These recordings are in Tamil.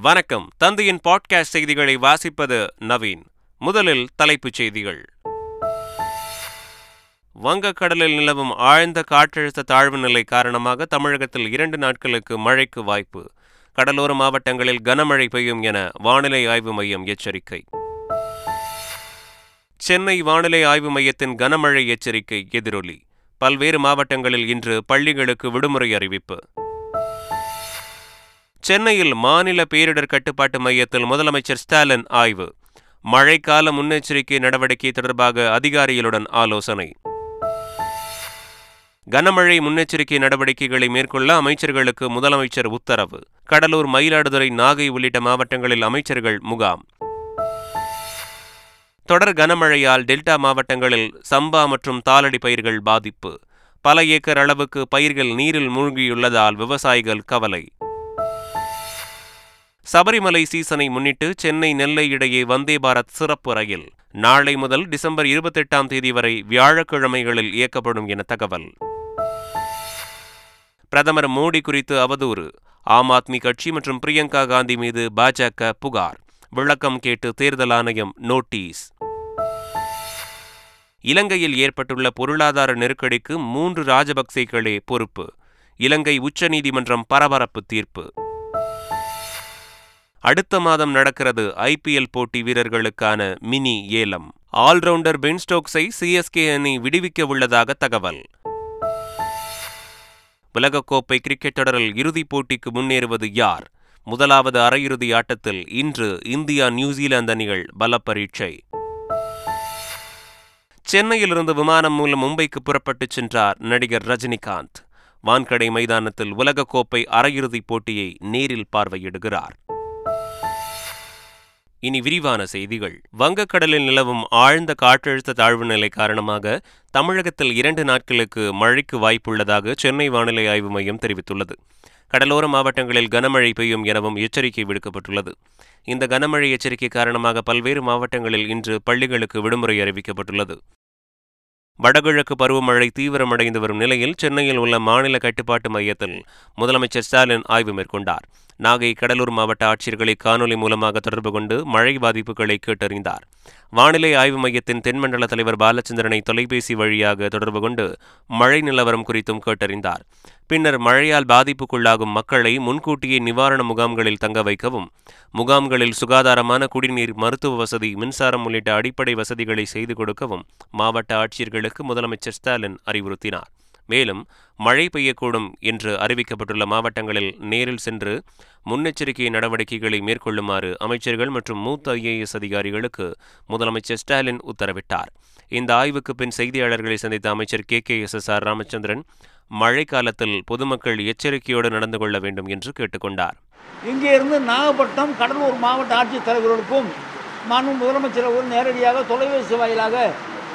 வணக்கம். தந்தையின் பாட்காஸ்ட் செய்திகளை வாசிப்பது நவீன். முதலில் தலைப்புச் செய்திகள். வங்கக்கடலில் நிலவும் ஆழ்ந்த காற்றழுத்த தாழ்வு நிலை காரணமாக தமிழகத்தில் இரண்டு நாட்களுக்கு மழைக்கு வாய்ப்பு. கடலோர மாவட்டங்களில் கனமழை பெய்யும் என வானிலை ஆய்வு மையம் எச்சரிக்கை. சென்னை வானிலை ஆய்வு மையத்தின் கனமழை எச்சரிக்கை எதிரொலி. பல்வேறு மாவட்டங்களில் இன்று பள்ளிகளுக்கு விடுமுறை அறிவிப்பு. சென்னையில் மாநில பேரிடர் கட்டுப்பாட்டு மையத்தில் முதலமைச்சர் ஸ்டாலின் ஆய்வு. மழைக்கால முன்னெச்சரிக்கை நடவடிக்கை தொடர்பாக அதிகாரிகளுடன் ஆலோசனை. கனமழை முன்னெச்சரிக்கை நடவடிக்கைகளை மேற்கொள்ள அமைச்சர்களுக்கு முதலமைச்சர் உத்தரவு. கடலூர் மயிலாடுதுறை நாகை உள்ளிட்ட மாவட்டங்களில் அமைச்சர்கள் முகாம். தொடர் கனமழையால் டெல்டா மாவட்டங்களில் சம்பா மற்றும் தாளடி பயிர்கள் பாதிப்பு. பல ஏக்கர் அளவுக்கு பயிர்கள் நீரில் மூழ்கியுள்ளதால் விவசாயிகள் கவலை. சபரிமலை சீசனை முன்னிட்டு சென்னை நெல்லை இடையே வந்தே பாரத் சிறப்பு ரயில். நாளை முதல் டிசம்பர் இருபத்தெட்டாம் தேதி வரை வியாழக்கிழமைகளில் இயக்கப்படும் என தகவல். பிரதமர் மோடி குறித்து அவதூறு. ஆம் ஆத்மி கட்சி மற்றும் பிரியங்கா காந்தி மீது பாஜக புகார். விளக்கம் கேட்டு தேர்தல் ஆணையம் நோட்டீஸ். இலங்கையில் ஏற்பட்டுள்ள பொருளாதார நெருக்கடிக்கு மூன்று ராஜபக்சேக்களே பொறுப்பு. இலங்கை உச்சநீதிமன்றம் பரபரப்பு தீர்ப்பு. அடுத்த மாதம் நடக்கிறது ஐபிஎல் போட்டி வீரர்களுக்கான மினி ஏலம். ஆல்ரவுண்டர் பென் ஸ்டோக்ஸை சிஎஸ்கே அணி விடுவிக்க உள்ளதாக தகவல். உலகக்கோப்பை கிரிக்கெட் தொடரில் இறுதிப் போட்டிக்கு முன்னேறுவது யார்? முதலாவது அரையிறுதி ஆட்டத்தில் இன்று இந்தியா நியூசிலாந்து அணிகள் பல பரீட்சை சென்னையிலிருந்து விமானம் மூலம் மும்பைக்கு புறப்பட்டுச் சென்றார் நடிகர் ரஜினிகாந்த். வான்கடை மைதானத்தில் உலகக்கோப்பை அரையிறுதிப் போட்டியை நேரில் பார்வையிடுகிறார். இனி விரிவான செய்திகள். வங்கக்கடலில் நிலவும் ஆழ்ந்த காற்றழுத்த தாழ்வு நிலை காரணமாக தமிழகத்தில் இரண்டு நாட்களுக்கு மழைக்கு வாய்ப்புள்ளதாக சென்னை வானிலை ஆய்வு மையம் தெரிவித்துள்ளது. கடலோர மாவட்டங்களில் கனமழை பெய்யும் எனவும் எச்சரிக்கை விடுக்கப்பட்டுள்ளது. இந்த கனமழை எச்சரிக்கை காரணமாக பல்வேறு மாவட்டங்களில் இன்று பள்ளிகளுக்கு விடுமுறை அறிவிக்கப்பட்டுள்ளது. வடகிழக்கு பருவமழை தீவிரமடைந்து வரும் நிலையில் சென்னையில் உள்ள மாநில கட்டுப்பாட்டு மையத்தில் முதலமைச்சர் ஸ்டாலின் ஆய்வு மேற்கொண்டார். நாகை கடலூர் மாவட்ட ஆட்சியர்களை காணொலி மூலமாக தொடர்பு கொண்டு மழை பாதிப்புகளை கேட்டறிந்தார். வானிலை ஆய்வு மையத்தின் தென்மண்டல தலைவர் பாலச்சந்திரனை தொலைபேசி வழியாக தொடர்பு கொண்டு மழை நிலவரம் குறித்தும் கேட்டறிந்தார். பின்னர் மழையால் பாதிப்புக்குள்ளாகும் மக்களை முன்கூட்டியே நிவாரண முகாம்களில் தங்க வைக்கவும் முகாம்களில் சுகாதாரமான குடிநீர் மருத்துவ வசதி மின்சாரம் உள்ளிட்ட அடிப்படை வசதிகளை செய்து கொடுக்கவும் மாவட்ட ஆட்சியர்களுக்கு முதலமைச்சர் ஸ்டாலின் அறிவுறுத்தினார். மேலும் மழை பெய்யக்கூடும் என்று அறிவிக்கப்பட்டுள்ள மாவட்டங்களில் நேரில் சென்று முன்னெச்சரிக்கை நடவடிக்கைகளை மேற்கொள்ளுமாறு அமைச்சர்கள் மற்றும் மூத்த ஐஏஎஸ் அதிகாரிகளுக்கு முதலமைச்சர் ஸ்டாலின் உத்தரவிட்டார். இந்த ஆய்வுக்கு பின் செய்தியாளர்களை சந்தித்த அமைச்சர் K. K. S. S. R. Ramachandran மழை காலத்தில் பொதுமக்கள் எச்சரிக்கையோடு நடந்து கொள்ள வேண்டும் என்று கேட்டுக்கொண்டார் இங்கே இருந்து நாகப்பட்டினம் கடலூர் மாவட்ட ஆட்சித்தலைவர்களுக்கும் மாண்பு முதலமைச்சர் நேரடியாக தொலைபேசி வாயிலாக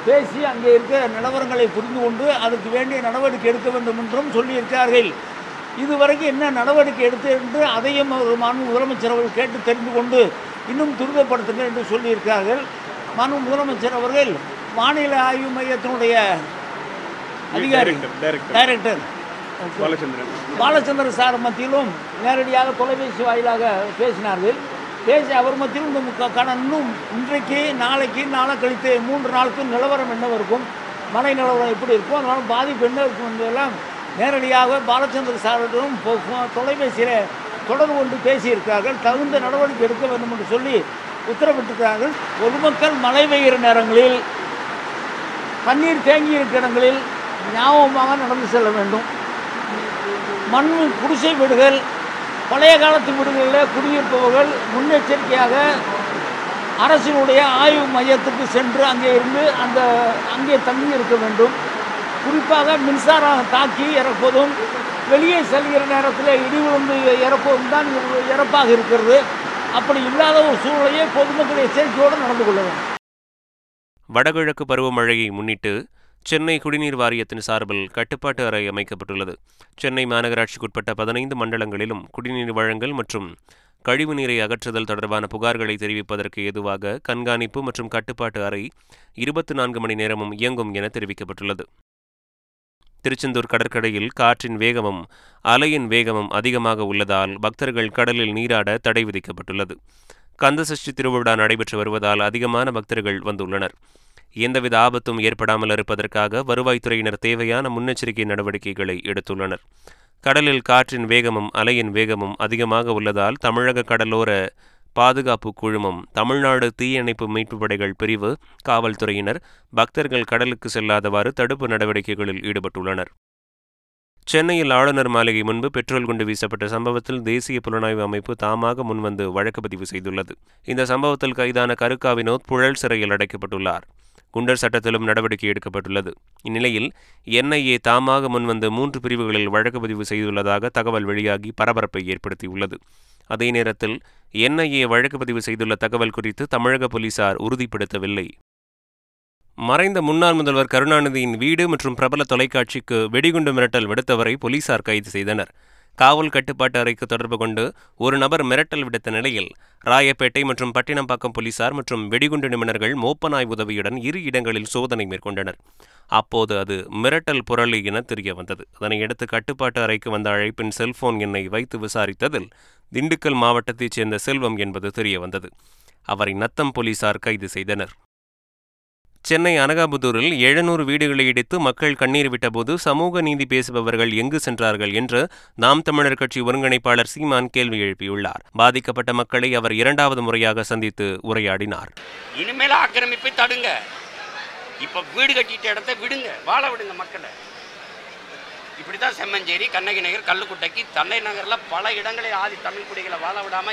பேசி அங்கே இருக்கிற நிலவரங்களை புரிந்து கொண்டு அதுக்கு வேண்டிய நடவடிக்கை எடுக்க வேண்டும் என்றும் சொல்லியிருக்கிறார்கள். இதுவரைக்கும் என்ன நடவடிக்கை எடுத்து என்று அதையும் அவர் மாண்பு முதலமைச்சர் அவர்கள் கேட்டு தெரிந்து கொண்டு இன்னும் துரிதப்படுத்துங்கள் என்று சொல்லியிருக்கிறார்கள். மாண்பு முதலமைச்சர் அவர்கள் வானிலை ஆய்வு மையத்தினுடைய அதிகாரி டைரக்டர் பாலச்சந்திரன். பாலச்சந்திரன் சார் மத்தியிலும் நேரடியாக தொலைபேசி வாயிலாக பேசினார்கள். பேசி அவர் மத்தியிலும் இந்த கடன் இன்னும் இன்றைக்கு நாளைக்கு நாளை கழித்து மூன்று நாளுக்கு நிலவரம் என்ன இருக்கும்? மழை நிலவரம் எப்படி இருக்கும்? அதனால் பாதிப்பு என்ன இருக்கும் என்பதெல்லாம் நேரடியாக பாலச்சந்திர சாரிடம் தொலைபேசியில் தொடர்பு கொண்டு பேசியிருக்கிறார்கள். தகுந்த நடவடிக்கை எடுக்க வேண்டும் என்று சொல்லி உத்தரவிட்டிருக்கிறார்கள். பொதுமக்கள் மழை பெய்கிற நேரங்களில் தண்ணீர் தேங்கி இருக்கிற இடங்களில் ஞாபகமாக நடந்து செல்ல வேண்டும். மண் குடிசை வீடுகள் பழைய காலத்து வீடுகளில் குடியிருப்பவர்கள் முன்னெச்சரிக்கையாக அரசினுடைய ஆய்வு மையத்துக்கு சென்று அங்கே இருந்து அந்த அங்கே தங்கி இருக்க வேண்டும். குறிப்பாக மின்சாரம் தாக்கி இறப்பதும் வெளியே செல்கிற நேரத்தில் இடி விழுந்து இறப்பதும் தான் இறப்பாக இருக்கிறது. அப்படி இல்லாத ஒரு சூழ்நிலையை பொதுமக்கள் எச்சரிக்கையோடு நடந்து கொள்ள வேண்டும். வடகிழக்கு பருவமழையை முன்னிட்டு சென்னை குடிநீர் வாரியத்தின் சார்பில் கட்டுப்பாட்டு அறை அமைக்கப்பட்டுள்ளது. சென்னை மாநகராட்சிக்குட்பட்ட பதினைந்து மண்டலங்களிலும் குடிநீர் வழங்கல் மற்றும் கழிவுநீரை அகற்றுதல் தொடர்பான புகார்களை தெரிவிப்பதற்கு ஏதுவாக கண்காணிப்பு மற்றும் கட்டுப்பாட்டு அறை இருபத்தி நான்கு மணி நேரமும் இயங்கும் என தெரிவிக்கப்பட்டுள்ளது. திருச்செந்தூர் கடற்கரையில் காற்றின் வேகமும் அலையின் வேகமும் அதிகமாக உள்ளதால் பக்தர்கள் கடலில் நீராட தடை விதிக்கப்பட்டுள்ளது. கந்தசஷ்டி திருவிழா நடைபெற்று வருவதால் அதிகமான பக்தர்கள் வந்துள்ளனர். எந்தவித ஆபத்தும் ஏற்படாமல் இருப்பதற்காக வருவாய்த்துறையினர் தேவையான முன்னெச்சரிக்கை நடவடிக்கைகளை எடுத்துள்ளனர். கடலில் காற்றின் வேகமும் அலையின் வேகமும் அதிகமாக உள்ளதால் தமிழக கடலோர பாதுகாப்பு குழுமம் தமிழ்நாடு தீயணைப்பு மீட்புப் படைகள் பிரிவு காவல்துறையினர் பக்தர்கள் கடலுக்கு செல்லாதவாறு தடுப்பு நடவடிக்கைகளில் ஈடுபட்டுள்ளனர். சென்னையில் ஆளுநர் மாளிகை முன்பு பெட்ரோல் குண்டு வீசப்பட்ட சம்பவத்தில் தேசிய புலனாய்வு அமைப்பு தாமாக முன்வந்து வழக்கு பதிவு செய்துள்ளது. இந்த சம்பவத்தில் கைதான கருக்கா வினோத் புழல் சிறையில் அடைக்கப்பட்டுள்ளார். குண்டர் சட்டத்திலும் நடவடிக்கை எடுக்கப்பட்டுள்ளது. இந்நிலையில் என்ஐஏ தாமாக முன்வந்த மூன்று பிரிவுகளில் வழக்கு பதிவு செய்துள்ளதாக தகவல் வெளியாகி பரபரப்பை ஏற்படுத்தியுள்ளது. அதே நேரத்தில் என்ஐஏ வழக்கு பதிவு செய்துள்ள தகவல் குறித்து தமிழக போலீசார் உறுதிப்படுத்தவில்லை. மறைந்த முன்னாள் முதல்வர் கருணாநிதியின் வீடு மற்றும் பிரபல தொலைக்காட்சிக்கு வெடிகுண்டு மிரட்டல் விடுத்தவரை போலீசார் கைது செய்தனர். காவல் கட்டுப்பாட்டு அறைக்கு தொடர்பு கொண்டு ஒரு நபர் மிரட்டல் விடுத்த நிலையில் ராயப்பேட்டை மற்றும் பட்டினம்பாக்கம் போலீசார் மற்றும் வெடிகுண்டு நிபுணர்கள் மோப்பனாய் உதவியுடன் இரு இடங்களில் சோதனை மேற்கொண்டனர். அப்போது அது மிரட்டல் புரளி என தெரிய வந்தது அதனையடுத்து கட்டுப்பாட்டு அறைக்கு வந்த அழைப்பின் செல்போன் எண்ணை வைத்து விசாரித்ததில் திண்டுக்கல் மாவட்டத்தைச் சேர்ந்த செல்வம் என்பது தெரிய வந்தது அவரை நத்தம் போலீசார் கைது செய்தனர். சென்னை அனகாபுதூரில் எழுநூறு வீடுகளை இடித்து மக்கள் கண்ணீர் விட்டபோது சமூக நீதி பேசுபவர்கள் எங்கு சென்றார்கள் என்று நாம் தமிழர் கட்சி ஒருங்கிணைப்பாளர் சீமான் கேள்வி எழுப்பியுள்ளார். பாதிக்கப்பட்ட மக்களை அவர் இரண்டாவது முறையாக சந்தித்து உரையாடினார். இனிமேல் ஆக்கிரமிப்பை தடுங்க. இப்ப வீடு கட்டிட்ட இடத்த விடுங்க. வாழ விடுங்க மக்களை. இப்படிதான் செம்மஞ்சேரி கண்ணகி நகர் கல்லுக்குட்டைக்கு தன்னை நகர்ல பல இடங்களில் ஆதி தமிழ் குடிகளை வாழ விடாம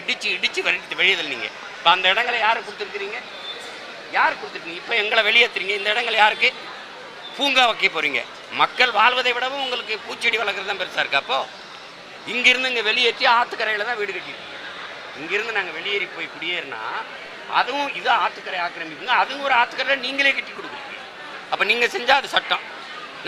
இடிச்சு இடிச்சு வெளியே நீங்க. இப்ப அந்த இடங்களை யாரை கொடுத்துருக்கிறீங்க? யார் கொடுத்துருக்கீங்க இப்போ எங்களை வெளியேற்றுறீங்க இந்த இடங்கள் யாருக்கு? பூங்கா வைக்க போகிறீங்க மக்கள் வாழ்வதை விடவும் உங்களுக்கு பூச்செடி வளர்க்குறது தான் பெருசாக இருக்கா. அப்போ இங்கேருந்து இங்கே வெளியேற்றி ஆற்றுக்கரையில் தான் வீடு கட்டியிருக்கீங்க இங்கேருந்து நாங்கள் வெளியேறி போய் குடியேறினா அதுவும் இது ஆற்றுக்கரை ஆக்கிரமிப்புங்க. அதுவும் ஒரு ஆற்றுக்கரையில் நீங்களே கட்டி கொடுக்குறீங்க. அப்போ நீங்கள் செஞ்சால் அது சட்டம்.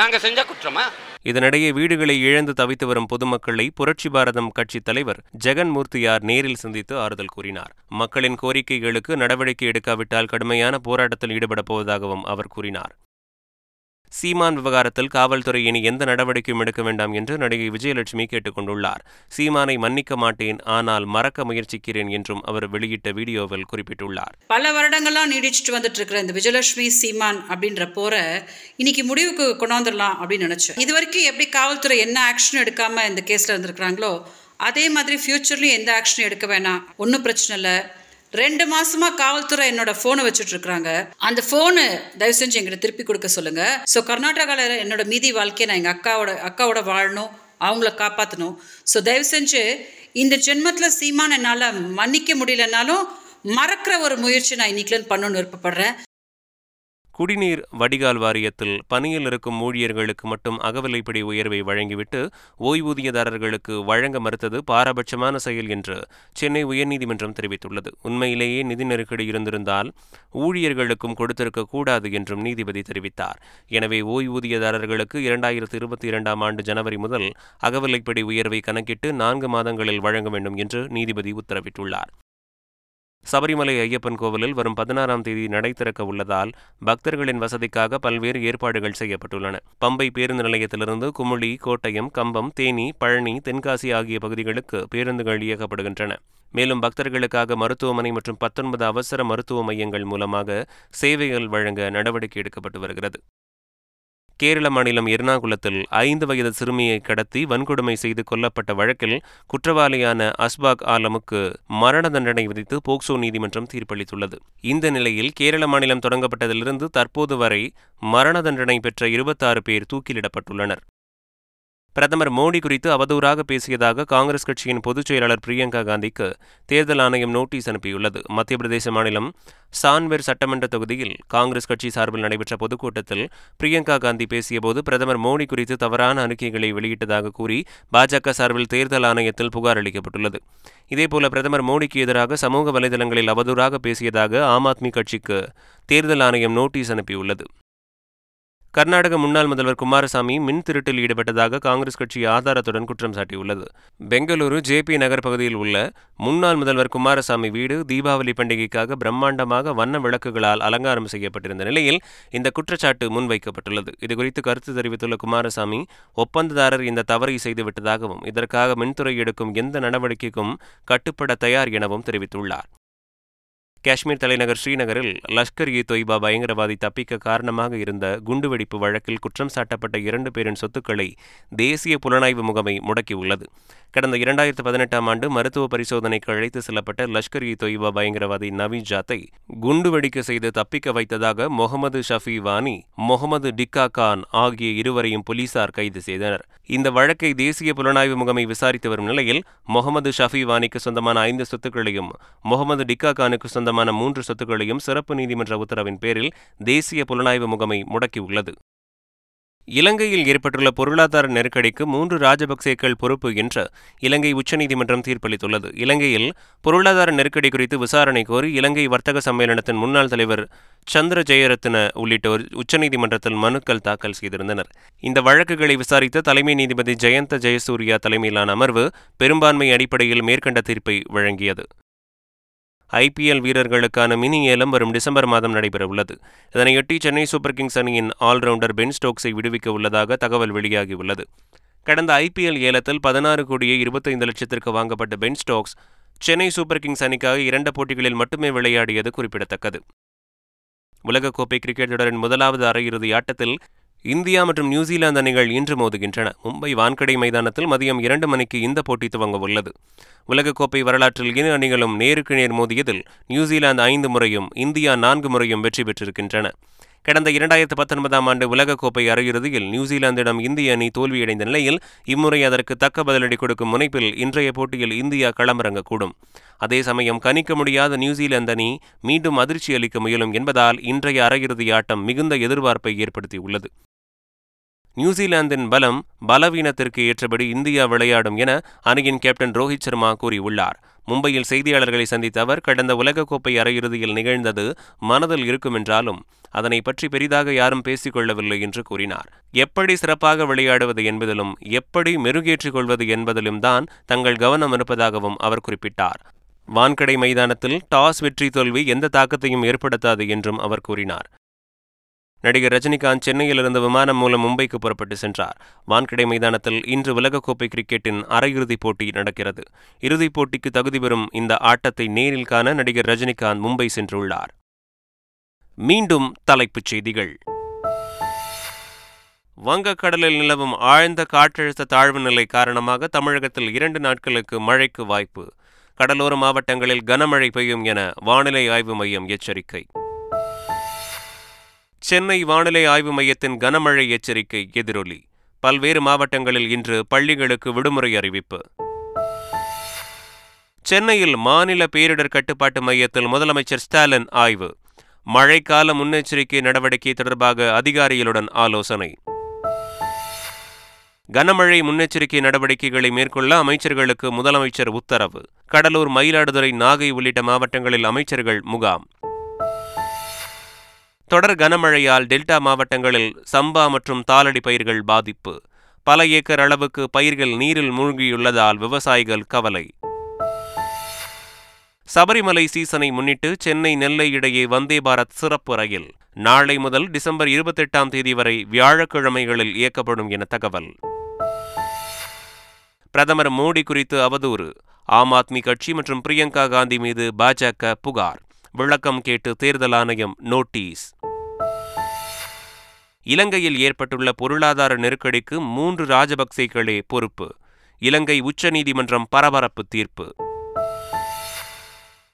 நாங்கள் செஞ்சால் குற்றமா? இதனிடையே வீடுகளை இழந்து தவித்து வரும் பொதுமக்களை புரட்சி பாரதம் கட்சி தலைவர் ஜெகன் மூர்த்தியார் நேரில் சந்தித்து ஆறுதல் கூறினார். மக்களின் கோரிக்கைகளுக்கு நடவடிக்கை எடுக்காவிட்டால் கடுமையான போராட்டத்தில் ஈடுபடப் போவதாகவும் அவர் கூறினார். சீமான் விவகாரத்தில் காவல்துறை இனி எந்த நடவடிக்கையும் எடுக்க வேண்டாம் என்று நடிகை விஜயலட்சுமி கேட்டுக்கொண்டுள்ளார். சீமானை மன்னிக்க மாட்டேன் ஆனால் மறக்க முயற்சிக்கிறேன் என்றும் அவர் வெளியிட்ட வீடியோவில் குறிப்பிட்டுள்ளார். பல வருடங்களா நீடிச்சிட்டு வந்துட்டு இருக்கிற இந்த விஜயலட்சுமி சீமான் அப்படின்ற போற இன்னைக்கு முடிவுக்கு கொண்டாந்துடலாம் அப்படின்னு நினைச்சேன். இது வரைக்கும் எப்படி காவல்துறை என்ன ஆக்ஷன் எடுக்காம இந்த கேஸ்ல இருந்திருக்கிறாங்களோ அதே மாதிரி ஃபியூச்சர்லயும் எந்த ஆக்ஷனும் எடுக்க வேணாம் ஒன்றும் பிரச்சனை இல்லை. ரெண்டு மாசமா காவல்துறை என்னோட ஃபோனை வச்சுட்டு இருக்காங்க அந்த போனு தயவு செஞ்சு எங்கிட்ட திருப்பி கொடுக்க சொல்லுங்க. ஸோ கர்நாடகாவில் என்னோட மீதி வாழ்க்கையை நான் எங்கள் அக்காவோட அக்காவோட வாழணும் அவங்கள காப்பாற்றணும் ஸோ தயவு செஞ்சு இந்த ஜென்மத்தில் சீமான் என்னால் மன்னிக்க முடியலனாலும் மறக்கிற ஒரு முயற்சி நான் இன்னைக்குலன்னு பண்ணணும்னு விருப்பப்படுறேன். குடிநீர் வடிகால் வாரியத்தில் பணியில் இருக்கும் ஊழியர்களுக்கு மட்டும் அகவிலைப்படி உயர்வை வழங்கிவிட்டு ஓய்வூதியதாரர்களுக்கு வழங்க மறுத்தது பாரபட்சமான செயல் என்று சென்னை உயர்நீதிமன்றம் தெரிவித்துள்ளது. உண்மையிலேயே நிதி நெருக்கடி இருந்திருந்தால் ஊழியர்களுக்கும் கொடுத்திருக்க கூடாது என்றும் நீதிபதி தெரிவித்தார். எனவே ஓய்வூதியதாரர்களுக்கு இரண்டாயிரத்து இருபத்தி இரண்டாம் ஆண்டு ஜனவரி முதல் அகவிலைப்படி உயர்வை கணக்கிட்டு நான்கு மாதங்களில் வழங்க வேண்டும் என்று நீதிபதி உத்தரவிட்டுள்ளார். சபரிமலை ஐயப்பன் கோவிலில் வரும் பதினாறாம் தேதி நடை திறக்க உள்ளதால் பக்தர்களின் வசதிக்காக பல்வேறு ஏற்பாடுகள் செய்யப்பட்டுள்ளன. பம்பை பேருந்து நிலையத்திலிருந்து குமுளி கோட்டயம் கம்பம் தேனி பழனி தென்காசி ஆகிய பகுதிகளுக்கு பேருந்துகள் இயக்கப்படுகின்றன. மேலும் பக்தர்களுக்காக மருத்துவமனை மற்றும் பத்தொன்பது அவசர மருத்துவ மையங்கள் மூலமாக சேவைகள் வழங்க நடவடிக்கை எடுக்கப்பட்டு வருகிறது. கேரள மாநிலம் எர்ணாகுளத்தில் ஐந்து வயது சிறுமியை கடத்தி வன்கொடுமை செய்து கொல்லப்பட்ட வழக்கில் குற்றவாளியான அஸ்பாக் ஆலமுக்கு மரண தண்டனை விதித்து போக்சோ நீதிமன்றம் தீர்ப்பளித்துள்ளது. இந்த நிலையில் கேரள மாநிலம் தொடங்கப்பட்டதிலிருந்து தற்போது வரை மரண தண்டனை பெற்ற இருபத்தாறு பேர் தூக்கிலிடப்பட்டுள்ளனர். பிரதமர் மோடி குறித்து அவதூறாக பேசியதாக காங்கிரஸ் கட்சியின் பொதுச் செயலாளர் பிரியங்கா காந்திக்கு தேர்தல் ஆணையம் நோட்டீஸ் அனுப்பியுள்ளது. மத்திய பிரதேச மாநிலம் சான்வேர் சட்டமன்ற தொகுதியில் காங்கிரஸ் கட்சி சார்பில் நடைபெற்ற பொதுக்கூட்டத்தில் பிரியங்கா காந்தி பேசியபோது பிரதமர் மோடி குறித்து தவறான அறிக்கைகளை வெளியிட்டதாக கூறி பாஜக சார்பில் தேர்தல் ஆணையத்தில் புகார் அளிக்கப்பட்டுள்ளது. இதேபோல பிரதமர் மோடிக்கு எதிராக சமூக வலைதளங்களில் அவதூறாக பேசியதாக ஆம் ஆத்மி கட்சிக்கு தேர்தல் ஆணையம் நோட்டீஸ் அனுப்பியுள்ளது. கர்நாடக முன்னாள் முதல்வர் குமாரசாமி மின் திருட்டில் ஈடுபட்டதாக காங்கிரஸ் கட்சி ஆதாரத்துடன் குற்றம் சாட்டியுள்ளது. பெங்களூரு ஜேபி நகர் பகுதியில் உள்ள முன்னாள் முதல்வர் குமாரசாமி வீடு தீபாவளி பண்டிகைக்காக பிரம்மாண்டமாக வண்ண விளக்குகளால் அலங்காரம் செய்யப்பட்டிருந்த நிலையில் இந்த குற்றச்சாட்டு முன்வைக்கப்பட்டுள்ளது. இதுகுறித்து கருத்து தெரிவித்துள்ள குமாரசாமி ஒப்பந்ததாரர் இந்த தவறை செய்துவிட்டதாகவும் இதற்காக மின்துறை எடுக்கும் எந்த நடவடிக்கைக்கும் கட்டுப்பட தயார் எனவும் தெரிவித்துள்ளார். காஷ்மீர் தலைநகர் ஸ்ரீநகரில் லஷ்கர் இ தொய்பா பயங்கரவாதி தப்பிக்க காரணமாக இருந்த குண்டுவெடிப்பு வழக்கில் குற்றம் சாட்டப்பட்ட இரண்டு பேரின் சொத்துக்களை தேசிய புலனாய்வு முகமை முடக்கியுள்ளது. கடந்த இரண்டாயிரத்து பதினெட்டாம் ஆண்டு மருத்துவ பரிசோதனைக்கு அழைத்து செல்லப்பட்ட லஷ்கர் இ தொய்பா பயங்கரவாதி நவீத் ஜாத்தை குண்டுவெடிக்க செய்து தப்பிக்க வைத்ததாக முகமது ஷஃபி வானி முகமது டிக்கா கான் ஆகிய இருவரையும் போலீசார் கைது செய்தனர். இந்த வழக்கை தேசிய புலனாய்வு முகமை விசாரித்து வரும் நிலையில் முகமது ஷஃபி வானிக்கு சொந்தமான ஐந்து சொத்துக்களையும் முகமது டிக்கா கானுக்கு சொந்த சம்பந்தமான மூன்று சொத்துக்களையும் சிறப்பு நீதிமன்ற உத்தரவின் பேரில் தேசிய புலனாய்வு முகமை முடக்கியுள்ளது. இலங்கையில் ஏற்பட்டுள்ள பொருளாதார நெருக்கடிக்கு மூன்று ராஜபக்சேக்கள் பொறுப்பு என்று இலங்கை உச்சநீதிமன்றம் தீர்ப்பளித்துள்ளது. இலங்கையில் பொருளாதார நெருக்கடி குறித்து விசாரணை கோரி இலங்கை வர்த்தக சம்மேளனத்தின் முன்னாள் தலைவர் சந்திர ஜெயரத்ன உள்ளிட்டோர் உச்சநீதிமன்றத்தில் மனுக்கள் தாக்கல் செய்திருந்தனர். இந்த வழக்குகளை விசாரித்த தலைமை நீதிபதி ஜெயந்த ஜெயசூர்யா தலைமையிலான அமர்வு பெரும்பான்மை அடிப்படையில் மேற்கண்ட தீர்ப்பை வழங்கியது. ஐபிஎல் வீரர்களுக்கான மினி ஏலம் வரும் டிசம்பர் மாதம் நடைபெறவுள்ளது. இதனையொட்டி சென்னை சூப்பர் கிங்ஸ் அணியின் ஆல்ரவுண்டர் பென் ஸ்டோக்ஸை விடுவிக்க உள்ளதாக தகவல் வெளியாகியுள்ளது. கடந்த ஐபிஎல் ஏலத்தில் பதினாறு கோடியே இருபத்தைந்து லட்சத்திற்கு வாங்கப்பட்ட Ben Stokes Chennai Super Kings அணிக்காக இரண்டு போட்டிகளில் மட்டுமே விளையாடியது குறிப்பிடத்தக்கது. உலகக்கோப்பை கிரிக்கெட் தொடரின் முதலாவது அரையிறுதி ஆட்டத்தில் இந்தியா மற்றும் நியூசிலாந்து அணிகள் இன்று மோதுகின்றன. மும்பை வான்கடை மைதானத்தில் மதியம் இரண்டு மணிக்கு இந்த போட்டி துவங்க உள்ளது உலகக்கோப்பை வரலாற்றில் இரு அணிகளும் நேருக்கு நேர் மோதியதில் நியூசிலாந்து ஐந்து முறையும் இந்தியா நான்கு முறையும் வெற்றி பெற்றிருக்கின்றன. கடந்த இரண்டாயிரத்து பத்தொன்பதாம் ஆண்டு உலகக்கோப்பை அரையிறுதியில் நியூசிலாந்திடம் இந்திய அணி தோல்வியடைந்த நிலையில் இம்முறை அதற்கு தக்க பதிலடி கொடுக்கும் முனைப்பில் இன்றைய போட்டியில் இந்தியா களமிறங்கக்கூடும். அதே சமயம் கணிக்க முடியாத நியூசிலாந்து அணி மீண்டும் அதிர்ச்சி அளிக்க முயலும் என்பதால் இன்றைய அரையிறுதி ஆட்டம் மிகுந்த எதிர்பார்ப்பை ஏற்படுத்தியுள்ளது. நியூசிலாந்தின் பலம் பலவீனத்திற்கு ஏற்றபடி இந்தியா விளையாடும் என அணியின் கேப்டன் ரோஹித் சர்மா கூறியுள்ளார். மும்பையில் செய்தியாளர்களை சந்தித்த அவர் கடந்த உலகக்கோப்பை அரையிறுதியில் நிகழ்ந்தது மனதில் இருக்கும் என்றாலும் அதனை பற்றி பெரிதாக யாரும் பேசிக் கொள்ளவில்லை என்று கூறினார். எப்படி சிறப்பாக விளையாடுவது என்பதிலும் எப்படி மெருகேற்றிக் கொள்வது என்பதிலும் தான் தங்கள் கவனம் இருப்பதாகவும் அவர் குறிப்பிட்டார். வான்கடை மைதானத்தில் டாஸ் வெற்றி தோல்வி எந்த தாக்கத்தையும் ஏற்படுத்தாது என்றும் அவர் கூறினார். நடிகர் ரஜினிகாந்த் சென்னையிலிருந்து விமானம் மூலம் மும்பைக்கு புறப்பட்டு சென்றார். வான்கிடை மைதானத்தில் இன்று உலகக்கோப்பை கிரிக்கெட்டின் அரையிறுதிப் போட்டி நடக்கிறது. இறுதிப் போட்டிக்கு தகுதி பெறும் இந்த ஆட்டத்தை நேரில் காண நடிகர் ரஜினிகாந்த் மும்பை சென்றுள்ளார். மீண்டும் தலைப்புச் செய்திகள். வங்கக்கடலில் நிலவும் ஆழ்ந்த காற்றழுத்த தாழ்வு நிலை காரணமாக தமிழகத்தில் இரண்டு நாட்களுக்கு மழைக்கு வாய்ப்பு. கடலோர மாவட்டங்களில் கனமழை பெய்யும் என வானிலை ஆய்வு மையம் எச்சரிக்கை. சென்னை வானிலை ஆய்வு மையத்தின் கனமழை எச்சரிக்கை எதிரொலி. பல்வேறு மாவட்டங்களில் இன்று பள்ளிகளுக்கு விடுமுறை அறிவிப்பு. சென்னையில் மாநில பேரிடர் கட்டுப்பாட்டு மையத்தில் முதலமைச்சர் ஸ்டாலின் ஆய்வு. மழைக்கால முன்னெச்சரிக்கை நடவடிக்கை தொடர்பாக அதிகாரிகளுடன் ஆலோசனை. கனமழை முன்னெச்சரிக்கை நடவடிக்கைகளை மேற்கொள்ள அமைச்சர்களுக்கு முதலமைச்சர் உத்தரவு. கடலூர் மயிலாடுதுறை நாகை உள்ளிட்ட மாவட்டங்களில் அமைச்சர்கள் முகாம். தொடர் கனமழையால் டெல்டா மாவட்டங்களில் சம்பா மற்றும் தாளடி பயிர்கள் பாதிப்பு. பல ஏக்கர் அளவுக்கு பயிர்கள் நீரில் மூழ்கியுள்ளதால் விவசாயிகள் கவலை. சபரிமலை சீசனை முன்னிட்டு சென்னை நெல்லை இடையே வந்தே பாரத் சிறப்பு ரயில். நாளை முதல் டிசம்பர் இருபத்தெட்டாம் தேதி வரை வியாழக்கிழமைகளில் இயக்கப்படும் என தகவல். பிரதமர் மோடி குறித்து அவதூறு. ஆம் ஆத்மி கட்சி மற்றும் பிரியங்கா காந்தி மீது பாஜக புகார். விளக்கம் கேட்டு தேர்தல் ஆணையம் நோட்டீஸ். இலங்கையில் ஏற்பட்டுள்ள பொருளாதார நெருக்கடிக்கு மூன்று ராஜபக்சேக்களே பொறுப்பு. இலங்கை உச்சநீதிமன்றம் பரபரப்பு தீர்ப்பு.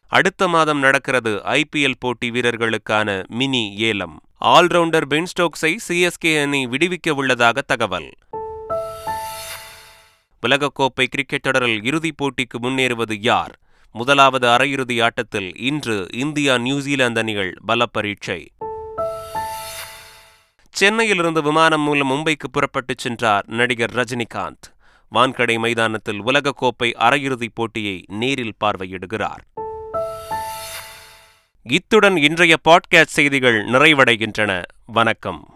அடுத்த மாதம் நடக்கிறது ஐபிஎல் போட்டி வீரர்களுக்கான மினி ஏலம். ஆல்ரவுண்டர் பென்ஸ்டோக்ஸை சிஎஸ்கே அணி விடுவிக்க உள்ளதாக தகவல். உலகக்கோப்பை கிரிக்கெட் தொடரில் இறுதிப் போட்டிக்கு முன்னேறுவது யார்? முதலாவது அரையிறுதி ஆட்டத்தில் இன்று இந்தியா நியூசிலாந்து அணிகள் பல பரீட்சை சென்னையிலிருந்து விமானம் மூலம் மும்பைக்கு புறப்பட்டுச் சென்றார் நடிகர் ரஜினிகாந்த். வான்கடை மைதானத்தில் உலகக்கோப்பை அரையிறுதிப் போட்டியை நேரில் பார்வையிடுகிறார். இத்துடன் இன்றைய பாட்காஸ்ட் செய்திகள் நிறைவடைகின்றன. வணக்கம்.